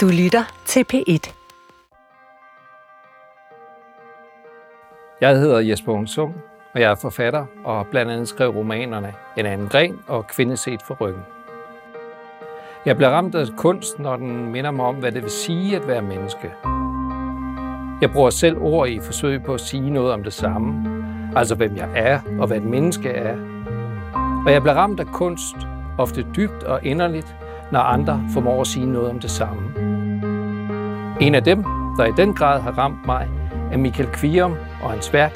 Du lytter til P1. Jeg hedder Jesper Ungsum, og jeg er forfatter og har blandt andet skrevet romanerne En anden gren og Kvinde set for ryggen. Jeg bliver ramt af kunst, når den minder mig om, hvad det vil sige at være menneske. Jeg bruger selv ord i forsøg på at sige noget om det samme, altså hvem jeg er og hvad et menneske er. Og jeg bliver ramt af kunst, ofte dybt og inderligt, når andre formår at sige noget om det samme. En af dem, der i den grad har ramt mig, er Michael Kvium og hans værk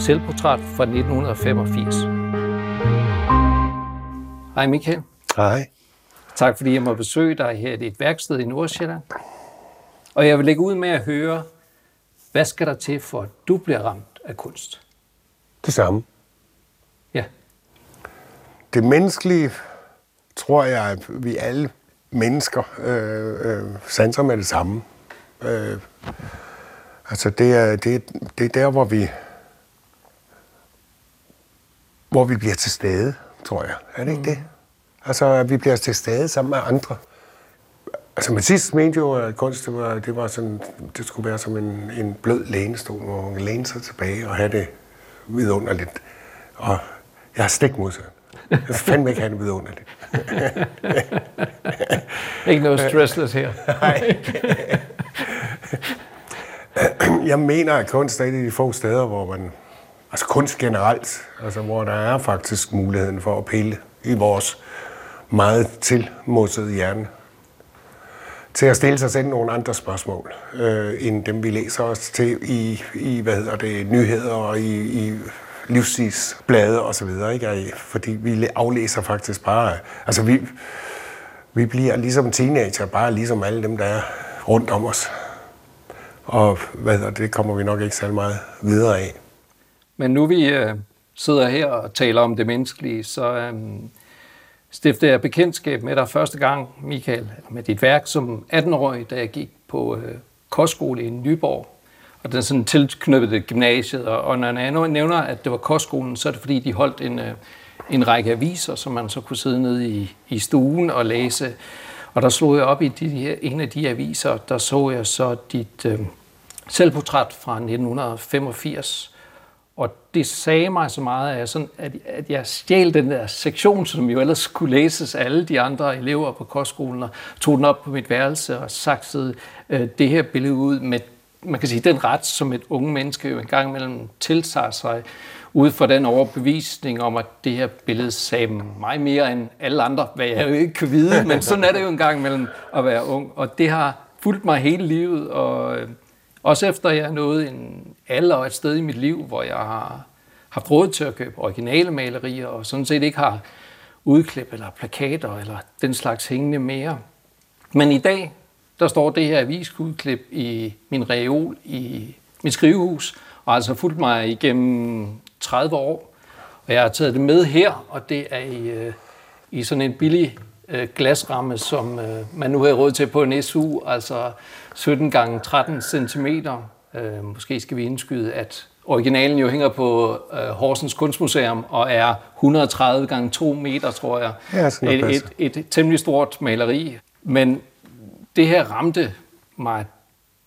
Selvportræt fra 1985. Hej Michael. Hej. Tak fordi jeg må besøge dig her i dit værksted i Nordsjælland. Og jeg vil lægge ud med at høre, hvad skal der til for, at du bliver ramt af kunst? Det samme. Ja. Det menneskelige, tror jeg, at vi alle mennesker øh, øh, sanser med det samme. Øh, altså det er, det, det er der, hvor vi, hvor vi bliver til stede, tror jeg. Er det ikke det? Altså, at vi bliver til stede sammen med andre. Altså, man sidst mente jo, at kunst, det var, det var sådan, det skulle være som en, en blød lænestol, hvor man kan læne sig tilbage og have det vidunderligt. Og jeg har stik modsat. Jeg vil fandme ikke have det vidunderligt. Ikke noget stressless her. Nej. jeg mener, at kunst er et af de få steder, hvor man... Altså kunst generelt, altså hvor der er faktisk muligheden for at pille i vores meget tilmodsede hjerne. Til at stille sig selv nogle andre spørgsmål, øh, end dem vi læser os til i, i hvad hedder det, nyheder og i, i livsstilsblade og så videre, ikke? Fordi vi aflæser faktisk bare, altså vi, vi bliver ligesom teenager, bare ligesom alle dem, der er rundt om os. Og hvad og det, kommer vi nok ikke særlig meget videre af. Men nu vi øh, sidder her og taler om det menneskelige, så øh, stiftede jeg bekendtskab med dig første gang, Michael, med dit værk som 18-årig, da jeg gik på øh, kostskole i Nyborg. Og den er sådan tilknyttet gymnasiet, og, og når jeg nævner, at det var kostskolen, så er det fordi, de holdt en, øh, en række aviser, som man så kunne sidde nede i, i stuen og læse. Og der slog jeg op i de, her, en af de aviser, der så jeg så dit øh, selvportræt fra 1985. Og det sagde mig så meget, at jeg, sådan, at, at jeg stjal den der sektion, som jo ellers kunne læses af alle de andre elever på kostskolen, og tog den op på mit værelse og saksede øh, det her billede ud med, man kan sige, den ret, som et unge menneske jo engang imellem tiltager sig, ud fra den overbevisning om, at det her billede sagde mig mere end alle andre, hvad jeg jo ikke kan vide, men sådan er det jo en gang imellem at være ung. Og det har fulgt mig hele livet, og øh, også efter jeg nåede en alder og et sted i mit liv, hvor jeg har haft råd til at købe originale malerier, og sådan set ikke har udklip eller plakater eller den slags hængende mere. Men i dag, der står det her avisudklip i min reol i mit skrivehus, og altså fulgt mig igennem 30 år. Og jeg har taget det med her, og det er i, øh, i sådan en billig øh, glasramme, som øh, man nu har råd til på en SU, altså 17 gange 13 cm. Øh, måske skal vi indskyde, at originalen jo hænger på øh, Horsens Kunstmuseum og er 130 gange 2 meter, tror jeg. Ja, et, et, et, et temmelig stort maleri. Men det her ramte mig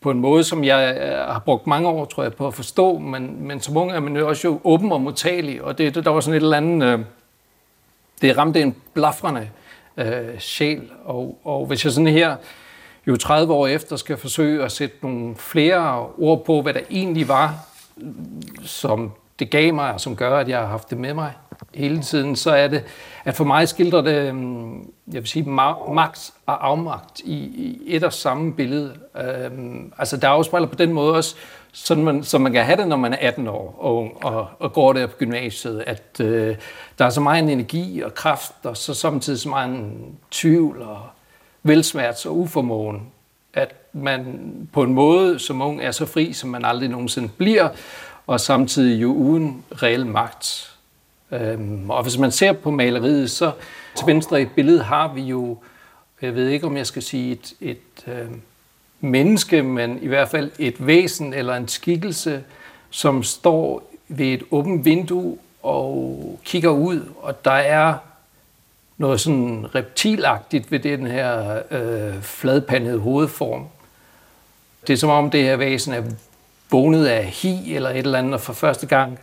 på en måde, som jeg øh, har brugt mange år, tror jeg, på at forstå, men, men som ung er man jo også jo åben og modtagelig, og det, der var sådan et eller andet, øh, det ramte en blafrende øh, sjæl, og, og hvis jeg sådan her, jo 30 år efter, skal forsøge at sætte nogle flere ord på, hvad der egentlig var, som det gav mig, og som gør, at jeg har haft det med mig hele tiden, så er det, at for mig skildrer det, øhm, jeg vil sige, magt og afmagt i, i et og samme billede. Øhm, altså, der afspejler på den måde også, sådan man, som man kan have det, når man er 18 år og, og, og går der på gymnasiet, at øh, der er så meget en energi og kraft, og så samtidig så meget en tvivl og velsmærts og uformåen, at man på en måde som ung er så fri, som man aldrig nogensinde bliver, og samtidig jo uden reel magt. Øhm, og hvis man ser på maleriet, så til venstre i billedet har vi jo, jeg ved ikke om jeg skal sige et, et øh, menneske, men i hvert fald et væsen eller en skikkelse, som står ved et åbent vindue og kigger ud, og der er noget sådan reptilagtigt ved den her øh, fladpandede hovedform. Det er som om det her væsen er vågnet af hi eller et eller andet, og for første gang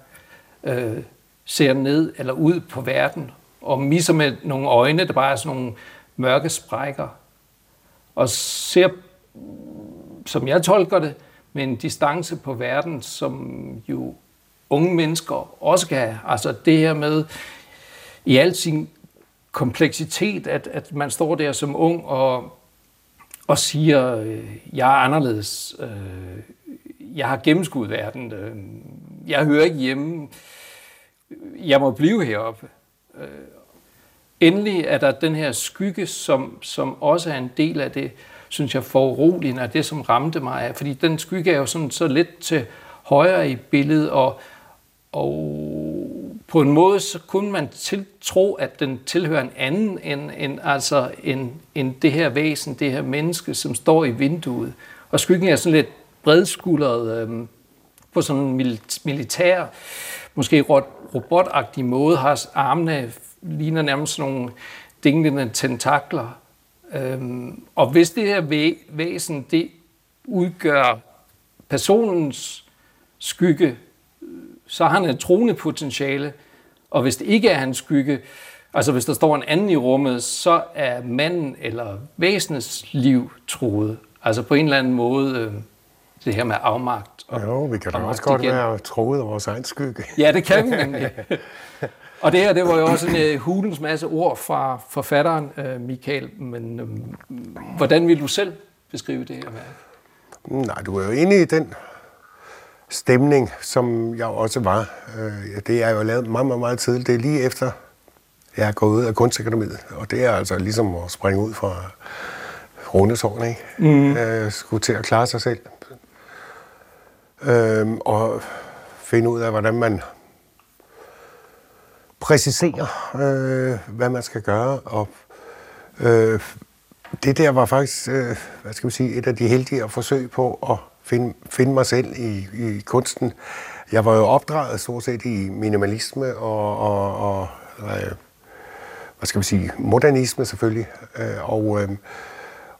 øh, ser ned eller ud på verden, og misser med nogle øjne, der bare er sådan nogle mørke sprækker, og ser, som jeg tolker det, med en distance på verden, som jo unge mennesker også kan have. Altså det her med i al sin kompleksitet, at, at man står der som ung og, og siger, øh, jeg er anderledes, øh, jeg har gennemskuddet verden, øh, jeg hører ikke hjemme, jeg må blive heroppe. Øh, endelig er der den her skygge, som, som også er en del af det, synes jeg, foruroligende, af det, som ramte mig. Fordi den skygge er jo sådan så lidt til højre i billedet, og, og på en måde, så kunne man til, tro, at den tilhører en anden end, end, altså end, end det her væsen, det her menneske, som står i vinduet. Og skyggen er sådan lidt bredskuldret øh, på sådan en militær, måske robotagtig måde, har armene ligner nærmest sådan nogle dinglende tentakler. Øhm, og hvis det her væ- væsen, det udgør personens skygge, så har han et troende potentiale. Og hvis det ikke er hans skygge, altså hvis der står en anden i rummet, så er manden eller væsenets liv troet. Altså på en eller anden måde øh, det her med afmagt. Og, jo, vi kan da også godt igen. være troet af vores egen skygge. Ja, det kan vi nemlig. Og det her, det var jo også en uh, hulens masse ord fra forfatteren, uh, Michael. Men um, hvordan vil du selv beskrive det her værk? Nej, du er jo inde i den stemning, som jeg også var. Uh, det er jo lavet meget, meget, meget tidligt. Det er lige efter, jeg er gået ud af kunstakademiet. Og det er altså ligesom at springe ud fra rundetårn, ikke? Mm. Uh, skulle til at klare sig selv øh, og finde ud af, hvordan man præciserer, øh, hvad man skal gøre. Og øh, det der var faktisk, øh, hvad skal man sige, et af de heldige forsøg på at finde, finde mig selv i, i kunsten. Jeg var jo opdraget stort set i minimalisme og, og, og øh, hvad skal man sige, modernisme selvfølgelig. Øh, og øh,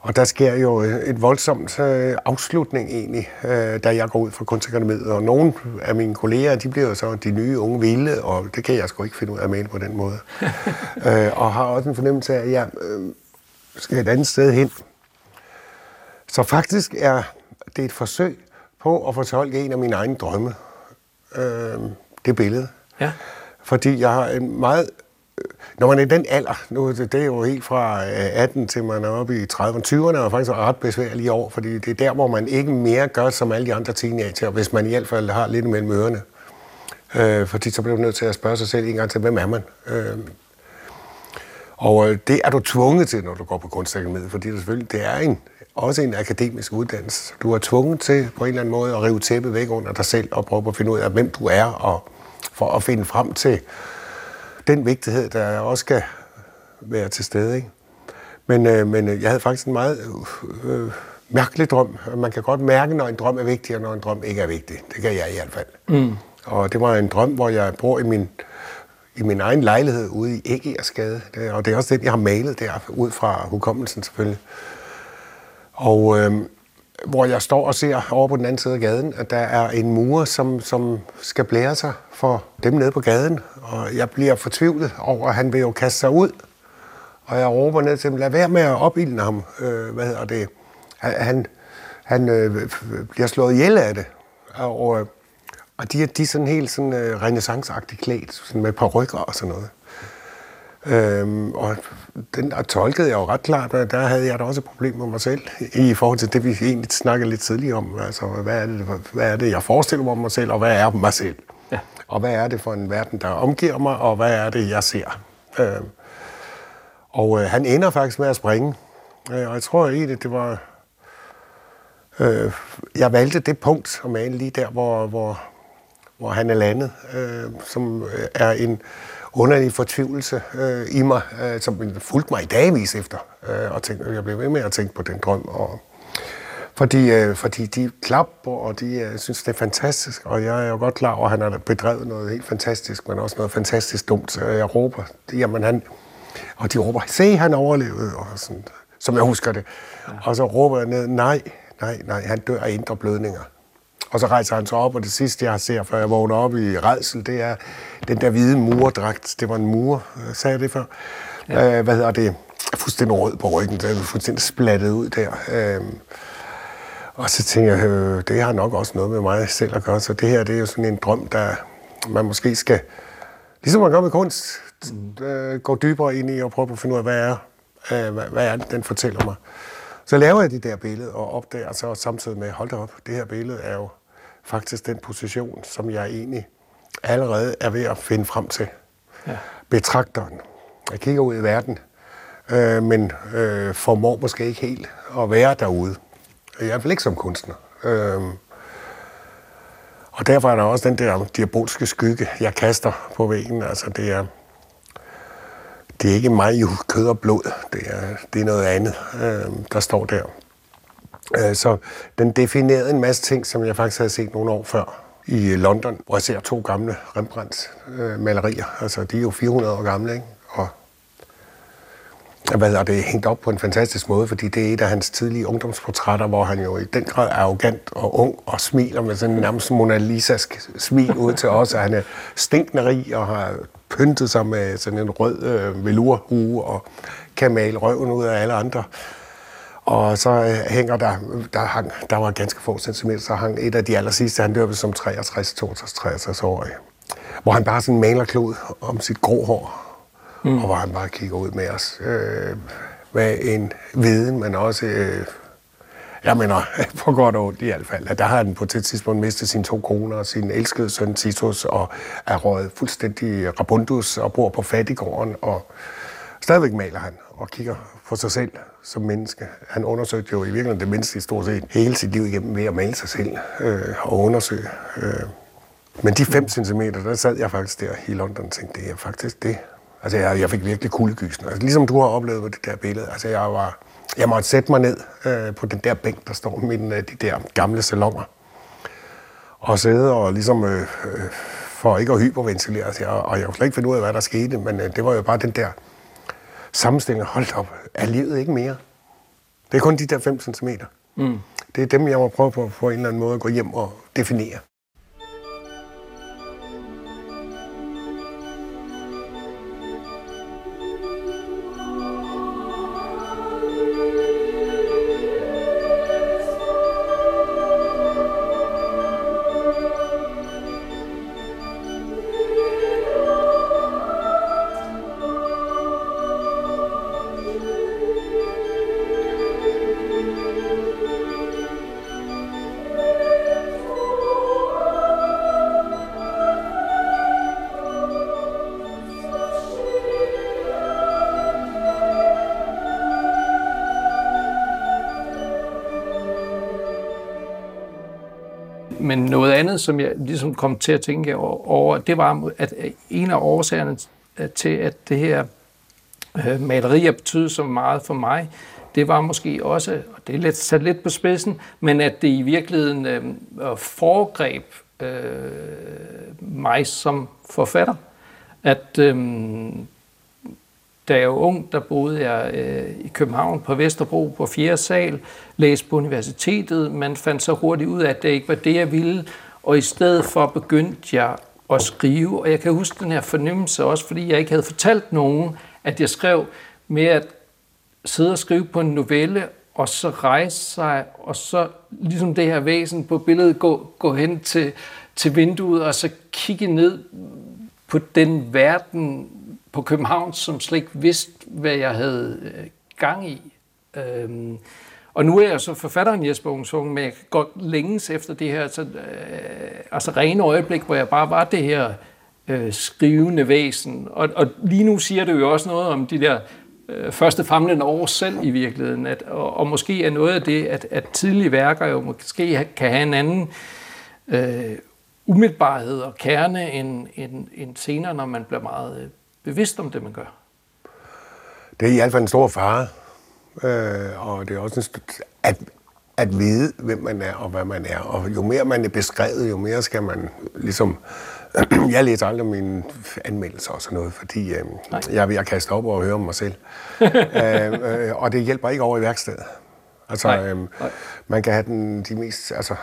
og der sker jo et voldsomt øh, afslutning egentlig, øh, da jeg går ud fra kunstakademiet. Og nogle af mine kolleger, de bliver jo så de nye unge vilde, og det kan jeg sgu ikke finde ud af at male på den måde. øh, og har også en fornemmelse af, at jeg øh, skal et andet sted hen. Så faktisk er det et forsøg på at fortolke en af mine egne drømme. Øh, det billede. Ja. Fordi jeg har en meget Øh, når man er i den alder, nu det, det er jo helt fra øh, 18 til man er oppe i 30'erne, 20'erne er faktisk ret besværlige år, fordi det er der, hvor man ikke mere gør som alle de andre teenager, hvis man i hvert fald har lidt mellem ørerne. Øh, fordi så bliver man nødt til at spørge sig selv en gang til, hvem er man? Øh, og øh, det er du tvunget til, når du går på kunstakademiet, fordi det selvfølgelig det er en, også en akademisk uddannelse. Du er tvunget til på en eller anden måde at rive tæppet væk under dig selv og prøve at finde ud af, hvem du er, og for at finde frem til den vigtighed, der også skal være til stede. Ikke? Men, øh, men øh, jeg havde faktisk en meget øh, øh, mærkelig drøm. Man kan godt mærke, når en drøm er vigtig, og når en drøm ikke er vigtig. Det kan jeg i hvert fald. Mm. Og det var en drøm, hvor jeg bor i min, i min egen lejlighed ude i Æggersgade. Og det er også det, jeg har malet der, ud fra hukommelsen selvfølgelig. Og øh, hvor jeg står og ser over på den anden side af gaden, at der er en mur, som, som skal blære sig for dem nede på gaden. Og jeg bliver fortvivlet over, at han vil jo kaste sig ud. Og jeg råber ned til ham, lad være med at opildne ham. Øh, hvad hedder det? Han, han øh, bliver slået ihjel af det. Og, øh, og de, de er sådan helt sådan, øh, renaissanceagtigt klædt, sådan med et par rykker og sådan noget. Øhm, og den der tolkede jeg jo ret klart, at der havde jeg da også et problem med mig selv, i forhold til det, vi egentlig snakkede lidt tidligere om. Altså, hvad er det, hvad er det jeg forestiller mig om mig selv, og hvad er mig selv? Ja. Og hvad er det for en verden, der omgiver mig, og hvad er det, jeg ser? Øhm, og øh, han ender faktisk med at springe. Øh, og jeg tror egentlig, det var... Øh, jeg valgte det punkt at male lige der, hvor, hvor, hvor han er landet, øh, som er en underlig fortvivlelse øh, i mig, øh, som fulgte mig i dagvis efter. Øh, og tænkte, jeg blev ved med at tænke på den drøm. Og, fordi, øh, fordi de klapper, og de øh, synes, det er fantastisk. Og jeg er jo godt klar over, at han har bedrevet noget helt fantastisk, men også noget fantastisk dumt. Så jeg råber, jamen han, Og de råber, se, han overlevede, og sådan, som jeg husker det. Ja. Og så råber jeg ned, nej, nej, nej, han dør af indre blødninger. Og så rejser han sig op, og det sidste, jeg ser, før jeg vågner op i redsel, det er den der hvide murdragt. Det var en mur, sagde jeg det før. Ja. Øh, hvad hedder det? Fuldstændig rød på ryggen, det er fuldstændig splattet ud der. Øh, og så tænker jeg, øh, det har nok også noget med mig selv at gøre, så det her det er jo sådan en drøm, der man måske skal, ligesom man gør med kunst, øh, gå dybere ind i og prøve at finde ud af, hvad er, øh, hvad, hvad er det, den fortæller mig. Så laver jeg de der billeder og opdager så samtidig med, hold da op, det her billede er jo faktisk den position, som jeg egentlig allerede er ved at finde frem til. Ja. Betragteren. Jeg kigger ud i verden, øh, men øh, formår måske ikke helt at være derude. I hvert fald ikke som kunstner. Øh, og derfor er der også den der diabolske skygge, jeg kaster på væggen. Altså, det er, det er ikke mig i kød og blod. Det er, det er noget andet, øh, der står der. Øh, så den definerede en masse ting, som jeg faktisk havde set nogle år før i øh, London, hvor jeg ser to gamle Rembrandt-malerier. Øh, altså, de er jo 400 år gamle, ikke? Og hvad hedder det, hængt op på en fantastisk måde, fordi det er et af hans tidlige ungdomsportrætter, hvor han jo i den grad er arrogant og ung og smiler med sådan en nærmest Mona Lisa smil ud til os, og han er stinkende rig og har pyntet sig med sådan en rød øh, velurhue og kan male røven ud af alle andre. Og så øh, hænger der, der, hang, der var ganske få centimeter, så hang et af de aller sidste, han døbte som 63, 62, 63 år, hvor han bare sådan maler klod om sit grå hår, mm. og hvor han bare kigger ud med os. Øh, med en viden, men også, øh, jeg mener, på godt og ondt i hvert fald, at der har han på et tidspunkt mistet sine to koner og sin elskede søn Titus, og er røget fuldstændig rabundus og bor på fattigården, og stadigvæk maler han og kigger på sig selv som menneske. Han undersøgte jo i virkeligheden det mindste i stort set hele sit liv igennem ved at male sig selv øh, og undersøge. Øh. Men de 5 cm, der sad jeg faktisk der i London og tænkte, det er faktisk det, Altså, jeg, jeg fik virkelig kuldegysende. Altså, ligesom du har oplevet på det der billede. Altså, jeg var... Jeg måtte sætte mig ned øh, på den der bænk, der står mellem øh, de der gamle salonger. Og sidde og ligesom... Øh, øh, for ikke at hyperventilere. Altså, jeg, og jeg kunne slet ikke finde ud af, hvad der skete, men øh, det var jo bare den der sammenstilling. Hold op, er livet ikke mere? Det er kun de der 5 cm. Mm. Det er dem, jeg må prøve på, på en eller anden måde at gå hjem og definere. Men noget andet, som jeg ligesom kom til at tænke over, det var, at øh, en af årsagerne øh, til, at det her øh, maleri har betydet så meget for mig, det var måske også, og det er lidt, sat lidt på spidsen, men at det i virkeligheden øh, foregreb øh, mig som forfatter. At øh, da jeg var ung, der boede jeg øh, i København på Vesterbro på 4. sal, læste på universitetet, men fandt så hurtigt ud af, at det ikke var det, jeg ville, og i stedet for begyndte jeg at skrive, og jeg kan huske den her fornemmelse også, fordi jeg ikke havde fortalt nogen, at jeg skrev med at sidde og skrive på en novelle, og så rejse sig, og så ligesom det her væsen på billedet gå, gå hen til, til vinduet, og så kigge ned på den verden, på København, som slet ikke vidste, hvad jeg havde øh, gang i. Øhm, og nu er jeg så forfatteren Jesper Ungsung, men jeg kan godt længes efter det her så, øh, altså rene øjeblik, hvor jeg bare var det her øh, skrivende væsen. Og, og lige nu siger det jo også noget om de der øh, første famlende år selv i virkeligheden, at, og, og måske er noget af det, at, at tidlige værker jo måske kan have en anden øh, umiddelbarhed og kerne end, end, end senere, når man bliver meget øh, bevidst om det, man gør? Det er i hvert fald en stor fare. Øh, og det er også en at, at vide, hvem man er og hvad man er. Og jo mere man er beskrevet, jo mere skal man ligesom jeg læser aldrig mine anmeldelser og sådan noget, fordi øh, jeg er ved at kaste op og høre om mig selv. øh, øh, og det hjælper ikke over i værkstedet. Altså, Nej, øh, nej. man kan have den, de mest... Altså,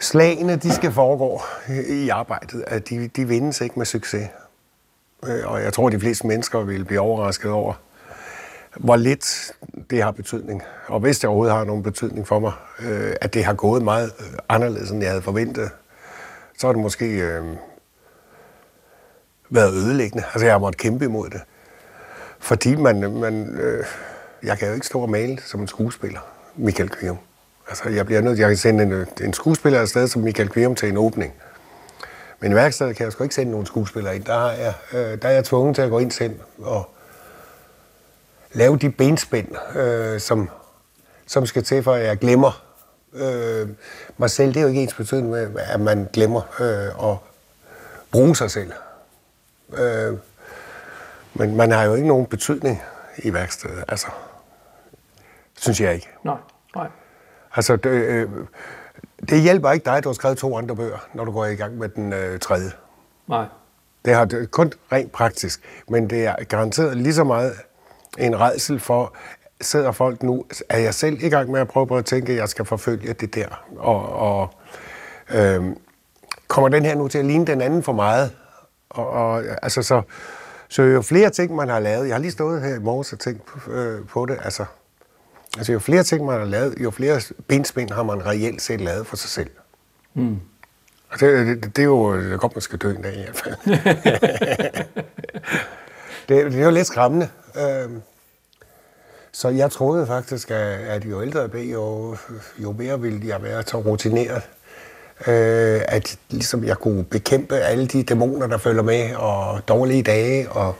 slagene, de skal foregå i arbejdet. At de, de vindes ikke med succes. Øh, og jeg tror, de fleste mennesker vil blive overrasket over, hvor lidt det har betydning. Og hvis det overhovedet har nogen betydning for mig, øh, at det har gået meget øh, anderledes, end jeg havde forventet, så har det måske øh, været ødelæggende. Altså, jeg har måttet kæmpe imod det. Fordi man, man øh, jeg kan jo ikke stå og male som en skuespiller, Michael Kvium. Altså, jeg bliver nødt jeg kan sende en, øh, en skuespiller afsted som Michael Kvium til en åbning. Men i værkstedet kan jeg sgu ikke sende nogen skuespillere ind. Der er jeg, øh, der er jeg tvunget til at gå ind selv og lave de benspænd, øh, som, som skal til, for at jeg glemmer øh, mig selv. Det er jo ikke ens betydning med, at man glemmer øh, at bruge sig selv. Øh, men man har jo ikke nogen betydning i værkstedet, altså. Synes jeg ikke. Nej, nej. Altså, det, øh, det hjælper ikke dig, at du har skrevet to andre bøger, når du går i gang med den øh, tredje. Nej. Det har det kun rent praktisk, men det er garanteret lige så meget en redsel for, sidder folk nu, er jeg selv i gang med at prøve på at tænke, at jeg skal forfølge det der, og, og øh, kommer den her nu til at ligne den anden for meget? Og, og altså så, så jo flere ting, man har lavet, jeg har lige stået her i morges og tænkt øh, på det, altså, altså jo flere ting, man har lavet, jo flere benspænd har man reelt set lavet for sig selv. Mm. Og det, det, det er jo det er godt, man skal dø en dag i hvert fald. det, det er jo lidt skræmmende. Øhm, Så jeg troede faktisk, at jo ældre jeg blev, jo, jo mere ville jeg være så rutineret. Øh, at ligesom jeg kunne bekæmpe alle de dæmoner, der følger med, og dårlige dage, og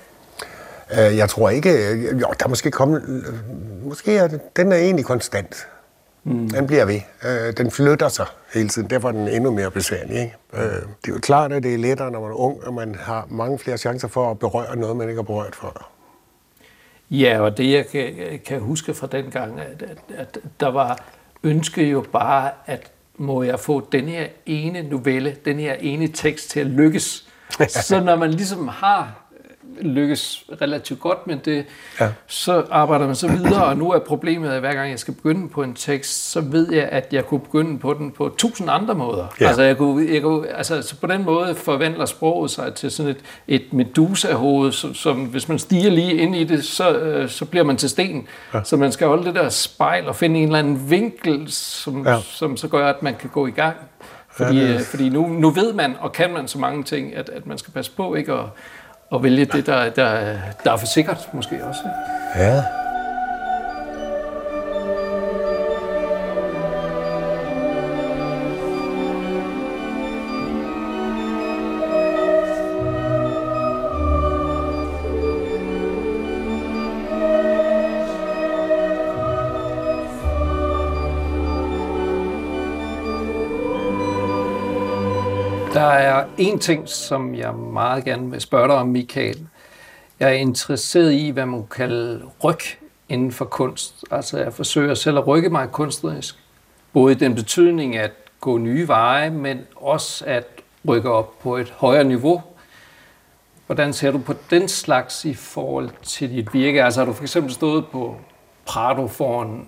jeg tror ikke, jo, der er måske kommet, måske er den er egentlig konstant. Mm. Den bliver ved. Øh, den flytter sig hele tiden, derfor er den endnu mere besværlig. Ikke? Øh, det er jo klart, at det er lettere, når man er ung, og man har mange flere chancer for at berøre noget, man ikke har berørt før. Ja, og det jeg kan, kan huske fra den gang, at, at, at der var ønske jo bare, at må jeg få den her ene novelle, den her ene tekst til at lykkes. Så når man ligesom har lykkes relativt godt med det, Ja. så arbejder man så videre, og nu er problemet, at hver gang jeg skal begynde på en tekst, så ved jeg, at jeg kunne begynde på den på tusind andre måder. Ja. Altså, jeg kunne, jeg kunne, altså så på den måde forvandler sproget sig til sådan et, et medusa-hoved, som, som hvis man stiger lige ind i det, så, øh, så bliver man til sten. Ja. Så man skal holde det der spejl og finde en eller anden vinkel, som, Ja. som så gør, at man kan gå i gang. Fordi, Ja, det er- fordi nu, nu ved man, og kan man så mange ting, at, at man skal passe på ikke at, og vælge det, der, der, der er for sikkert måske også. Ja. En ting, som jeg meget gerne vil spørge dig om, Michael. Jeg er interesseret i, hvad man kan kalde ryg inden for kunst. Altså jeg forsøger selv at rykke mig kunstnerisk. Både i den betydning at gå nye veje, men også at rykke op på et højere niveau. Hvordan ser du på den slags i forhold til dit virke? Altså har du for eksempel stået på Prado foran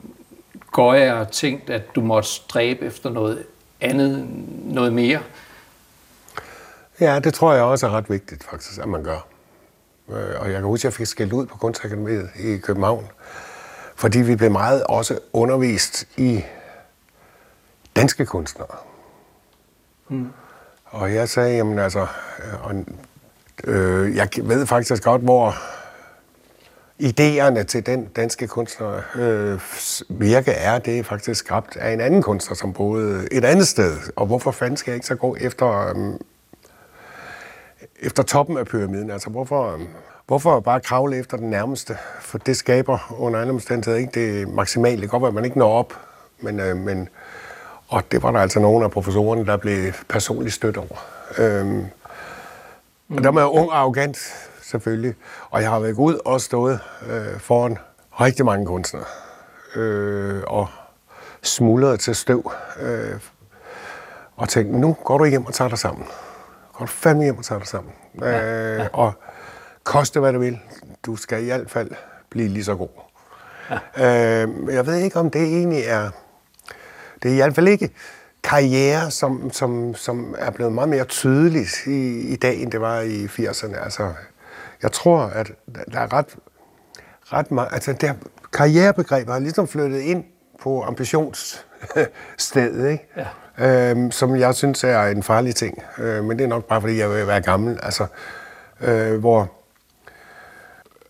Goya og tænkt, at du måtte stræbe efter noget andet, noget mere? Ja, det tror jeg også er ret vigtigt, faktisk, at man gør. Øh, Og jeg kan huske, at jeg fik skældt ud på Kunstakademiet i København, fordi vi blev meget også undervist i danske kunstnere. Mm. Og jeg sagde, jamen altså, øh, og, øh, jeg ved faktisk godt, hvor idéerne til den danske kunstner øh, virke er, det er faktisk skabt af en anden kunstner, som boede et andet sted. Og hvorfor fanden skal jeg ikke så gå efter øhm, efter toppen af pyramiden. Altså, hvorfor, hvorfor bare kravle efter den nærmeste? For det skaber under andre omstændigheder ikke det maksimale. Det kan godt være, at man ikke når op, men, øh, men og det var der altså nogle af professorerne, der blev personligt stødt over. Øhm, og der var jeg ung og arrogant, selvfølgelig. Og jeg har været ud og stået øh, foran rigtig mange kunstnere. Øh, og smuldret til støv. Øh, og tænkte, nu går du hjem og tager dig sammen går du fandme hjem og tager dig sammen. Ja. Øh, og koste hvad det vil, du skal i hvert fald blive lige så god. Ja. Øh, jeg ved ikke, om det egentlig er... Det er i hvert fald ikke karriere, som, som, som er blevet meget mere tydeligt i, i dag, end det var i 80'erne. Altså, jeg tror, at der er ret, ret meget... Altså, det her karrierebegreb har ligesom flyttet ind på ambitionsstedet, ikke? Ja. Øhm, som jeg synes er en farlig ting. Øh, men det er nok bare, fordi jeg vil være gammel. Altså, øh, hvor...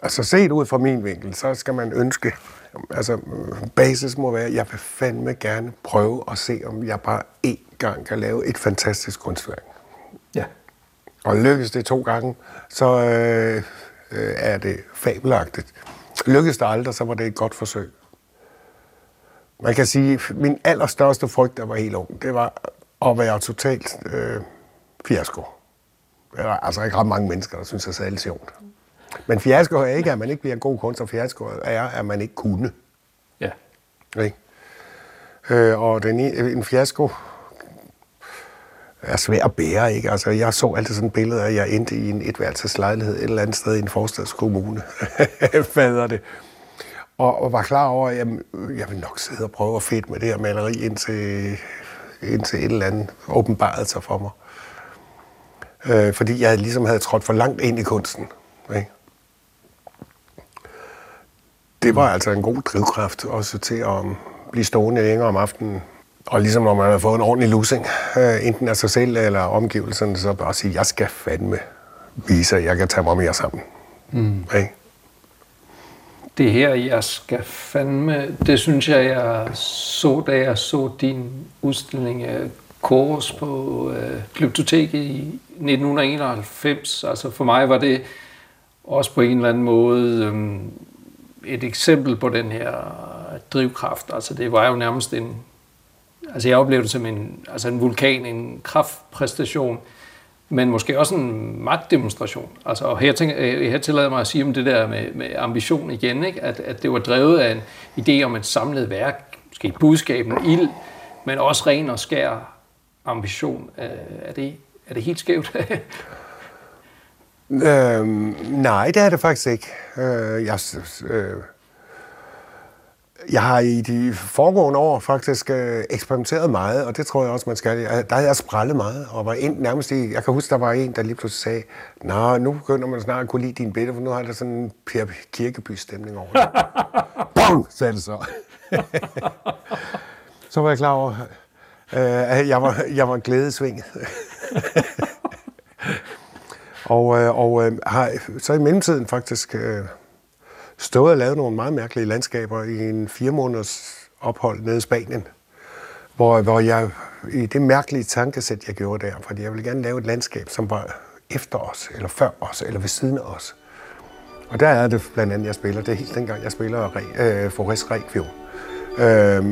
Altså, set ud fra min vinkel, så skal man ønske... Altså, basis må være, at jeg vil fandme gerne prøve at se, om jeg bare én gang kan lave et fantastisk kunstværk. Ja. Og lykkes det to gange, så øh, øh, er det fabelagtigt. Lykkes det aldrig, så var det et godt forsøg. Man kan sige, at min allerstørste frygt, der var helt ung, det var at være totalt øh, fiasko. Der er altså ikke ret mange mennesker, der synes, det er sjovt. Men fiasko er ikke, at man ikke bliver en god kunstner. Fiasko er, at man ikke kunne. Ja. Ikke? Øh, og den, en fiasko er svær at bære, ikke? Altså, jeg så altid sådan et billede af, at jeg endte i en etværelseslejlighed et eller andet sted i en forstadskommune. Fader det. Og, og var klar over, at jeg, jeg vil nok sidde og prøve at fedt med det her maleri, indtil, indtil et eller andet åbenbarede sig for mig. Øh, fordi jeg ligesom havde trådt for langt ind i kunsten. Ikke? Det var altså en god drivkraft også til at blive stående længere om aftenen. Og ligesom når man har fået en ordentlig losing, øh, enten af sig selv eller omgivelserne, så bare sige, jeg skal fandme vise, at jeg kan tage mig mere sammen. Mm. Ikke? Det her, jeg skal fandme, det synes jeg, jeg så, da jeg så din udstilling øh, af Kors på øh, Glyptoteket i 1991. Altså for mig var det også på en eller anden måde øh, et eksempel på den her drivkraft. Altså det var jo nærmest en, altså jeg oplevede det som en, altså en vulkan, en kraftpræstation, men måske også en magtdemonstration. Altså, og her, tænker, øh, her tillader mig at sige om det der med, med ambition igen, ikke? At, at det var drevet af en idé om et samlet værk, måske et budskab, en ild, men også ren og skær ambition. Øh, er det, er det helt skævt? øhm, nej, det er det faktisk ikke. Øh, jeg, øh, jeg har i de foregående år faktisk øh, eksperimenteret meget, og det tror jeg også, man skal. Der har jeg sprællet meget, og var ind nærmest i... Jeg kan huske, der var en, der lige pludselig sagde, Nå, nu begynder man snart at kunne lide din billede, for nu har der sådan en Per Kirkeby-stemning over det. Bum, sagde det så. så var jeg klar over, øh, at jeg var, jeg var glædesvinget. og øh, og øh, har så i mellemtiden faktisk... Øh, stået og lavet nogle meget mærkelige landskaber i en fire måneders ophold nede i Spanien, hvor, hvor jeg i det mærkelige tankesæt, jeg gjorde der, fordi jeg ville gerne lave et landskab, som var efter os, eller før os, eller ved siden af os. Og der er det blandt andet, jeg spiller. Det er helt dengang, jeg spiller øh, Forest Requiem. Øh,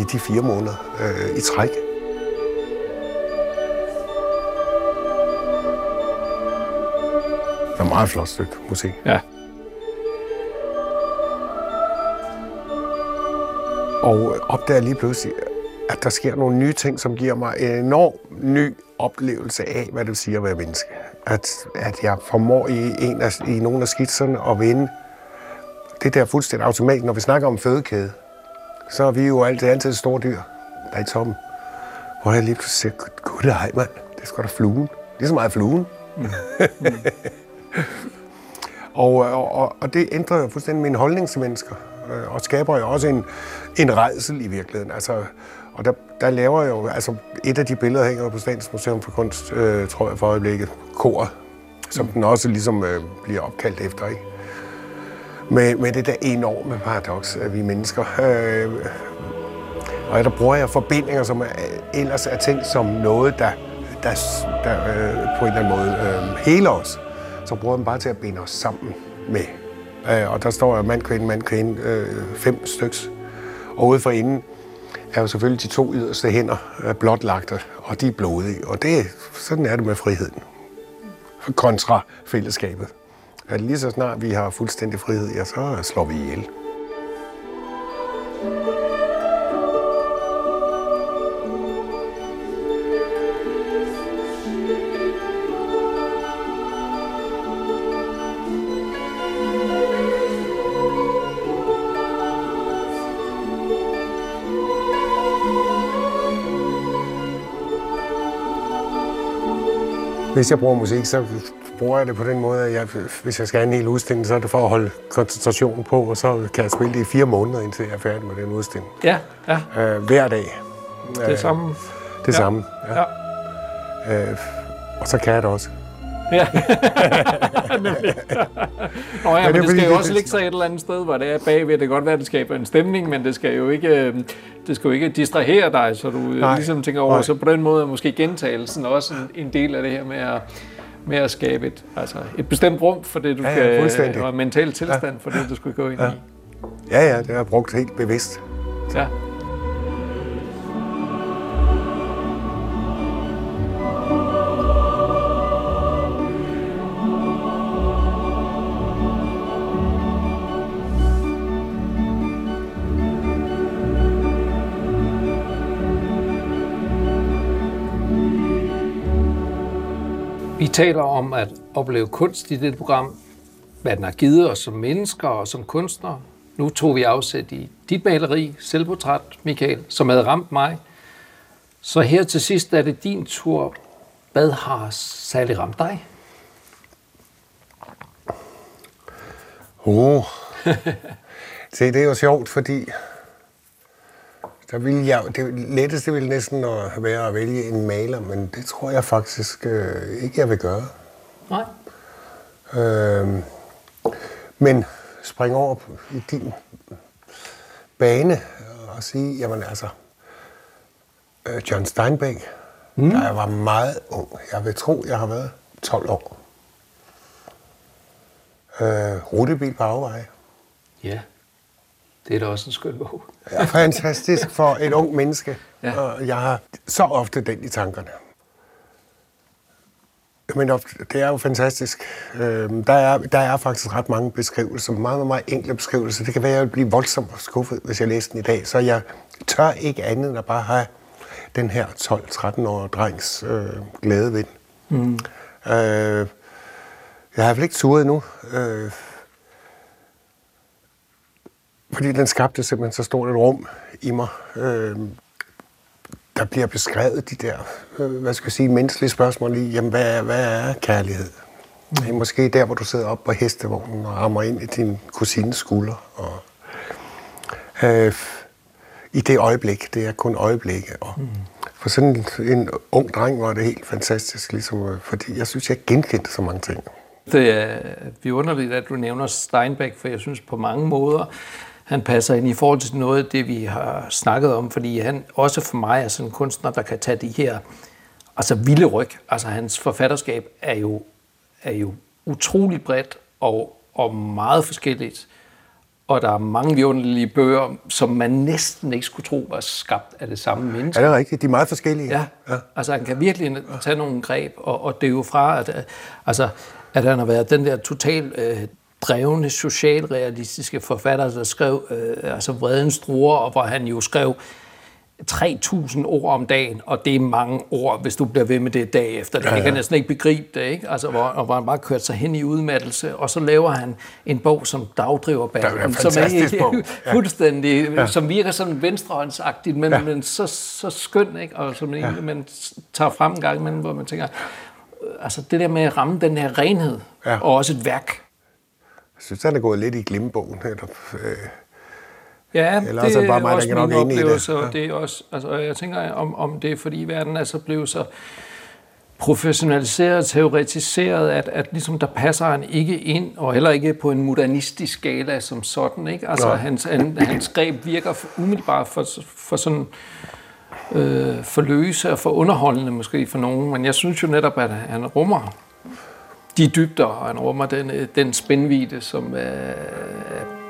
i de fire måneder øh, i træk. Det er meget flot stykke musik. Ja. Og opdager lige pludselig, at der sker nogle nye ting, som giver mig en enorm ny oplevelse af, hvad det vil sige at være menneske. At, at jeg formår i, en af, i nogle af skitserne at vinde det der fuldstændig automatisk. Når vi snakker om fødekæde, så er vi jo altid, altid et stort dyr, der er i toppen. Hvor jeg lige pludselig siger, gud, ej mand, det er sgu da fluen. Det er så meget fluen. Mm. Mm. og, og, og det ændrer jo fuldstændig min holdning til mennesker Øh, og skaber jo også en, en redsel i virkeligheden. Altså, og der, der laver jeg jo, altså et af de billeder hænger på Statens Museum for Kunst, øh, tror jeg for øjeblikket, kor, som mm. den også ligesom øh, bliver opkaldt efter, ikke? Med, med det der enorme paradoks, at vi mennesker. Øh, og der bruger jeg forbindinger, som er, ellers er tænkt som noget, der, der, der øh, på en eller anden måde øh, heler os. Så bruger jeg dem bare til at binde os sammen med Øh, og der står mand, kvinde, mand, kvinde, øh, fem styks. Og ude for inden er jo selvfølgelig de to yderste hænder øh, blotlagte, og de er blodige. Og det, sådan er det med friheden. Kontra fællesskabet. At lige så snart vi har fuldstændig frihed, ja, så slår vi ihjel. Hvis jeg bruger musik, så bruger jeg det på den måde, at jeg, hvis jeg skal have en hel udstilling, så er det for at holde koncentrationen på, og så kan jeg spille det i fire måneder, indtil jeg er færdig med den udstilling. Ja, ja. Øh, hver dag. Det er samme. Det ja. samme, ja. Ja. Øh, og så kan jeg det også. Ja. Nå ja, men, det skal jo også ligge sig et eller andet sted, hvor det er bagved. Det kan godt være, at det skaber en stemning, men det skal jo ikke, øh, det skal jo ikke distrahere dig, så du Nej. Nej. ligesom tænker over. Nej. Så på den måde er måske gentagelsen også en, en del af det her med at, med at skabe et, altså et bestemt rum for det, du Ja, ja, skal, og en mental tilstand for det, du skal gå ind Ja. i. Ja, ja, det har jeg brugt helt bevidst. Ja. Taler om at opleve kunst i dette program, hvad den har givet os som mennesker og som kunstnere. Nu tog vi afsæt i dit maleri, selvportræt, Michael, som havde ramt mig. Så her til sidst er det din tur. Hvad har særligt ramt dig? Oh. Se, det er jo sjovt, fordi der ville jeg, det letteste ville næsten at være at vælge en maler, men det tror jeg faktisk øh, ikke, jeg vil gøre. Nej. Øh, men spring over på- i din bane og sige, jamen altså, øh, John Steinbeck, mm. da jeg var meget ung, jeg vil tro, jeg har været 12 år. Øh, rutebil på afveje. Ja, det er da også en skøn bog. er fantastisk for et ung menneske. Ja. Ja. Og jeg har så ofte den i tankerne. Men det er jo fantastisk. Øhm, Der er, der er faktisk ret mange beskrivelser, meget, meget, meget enkle beskrivelser. Det kan være, at jeg vil blive voldsomt skuffet, hvis jeg læser den i dag. Så jeg tør ikke andet end at bare have den her 12-13-årige drengs øh, glæde ved den. Mm. Øh, jeg har vel ikke turet endnu. Øh, fordi den skabte simpelthen så stort et rum i mig. Øh, der bliver beskrevet de der, øh, hvad skal jeg sige, menneskelige spørgsmål i, jamen hvad er, hvad er kærlighed? Det er måske der, hvor du sidder op på hestevognen og rammer ind i din kusines skulder. Og, øh, I det øjeblik, det er kun øjeblikke. Og mm. For sådan en, en ung dreng var det helt fantastisk, ligesom, øh, fordi jeg synes, jeg genkendte så mange ting. Det er vidunderligt, at du nævner Steinbeck, for jeg synes på mange måder, han passer ind i forhold til noget af det, vi har snakket om, fordi han også for mig er sådan en kunstner, der kan tage de her altså vilde ryg. Altså hans forfatterskab er jo, er jo utrolig bredt og, og meget forskelligt. Og der er mange vidunderlige bøger, som man næsten ikke skulle tro var skabt af det samme menneske. Er det rigtigt? De er meget forskellige. Ja, ja. altså han kan virkelig tage nogle greb, og, og det er jo fra, at, altså, at han har været den der total øh, drevne, socialrealistiske forfatter, der skrev øh, altså Vredens Druer, og hvor han jo skrev 3.000 ord om dagen, og det er mange ord, hvis du bliver ved med det dag efter. Det ja, ja. kan jeg næsten ikke begribe det, ikke? Altså, hvor, og hvor han bare kørt sig hen i udmattelse, og så laver han en bog som Dagdriver er en som fantastisk bog. Ja. fuldstændig, ja. som virker sådan venstrehåndsagtigt, men, ja. Men så, så skøn, ikke? og som ja. man tager frem en gang imellem, hvor man tænker, øh, altså det der med at ramme den her renhed. Ja. og også et værk. Jeg synes, han er gået lidt i glemmebogen. Eller, øh, Ja, Eller det er det bare er mig, der også er min oplevelse, og det er også, altså, jeg tænker, om, om det er fordi verden er så blevet så professionaliseret, teoretiseret, at, at ligesom der passer han ikke ind, og heller ikke på en modernistisk skala som sådan. Ikke? Altså Nej. hans, han, hans greb virker for, umiddelbart for, for sådan øh, for løse og for underholdende måske for nogen, men jeg synes jo netop, at han rummer de dybder, og han rummer den, øh, den spændvidde, som er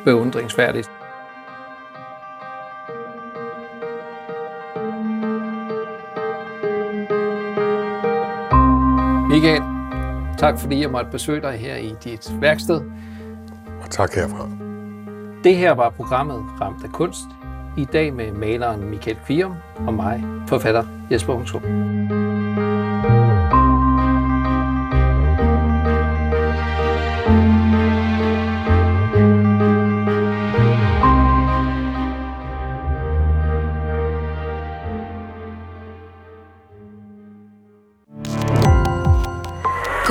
beundringsværdig. Michael, tak fordi jeg måtte besøge dig her i dit værksted. og tak herfra. Det her var programmet Ramt af kunst. I dag med maleren Michael Kvium og mig, forfatter Jesper Hungsum.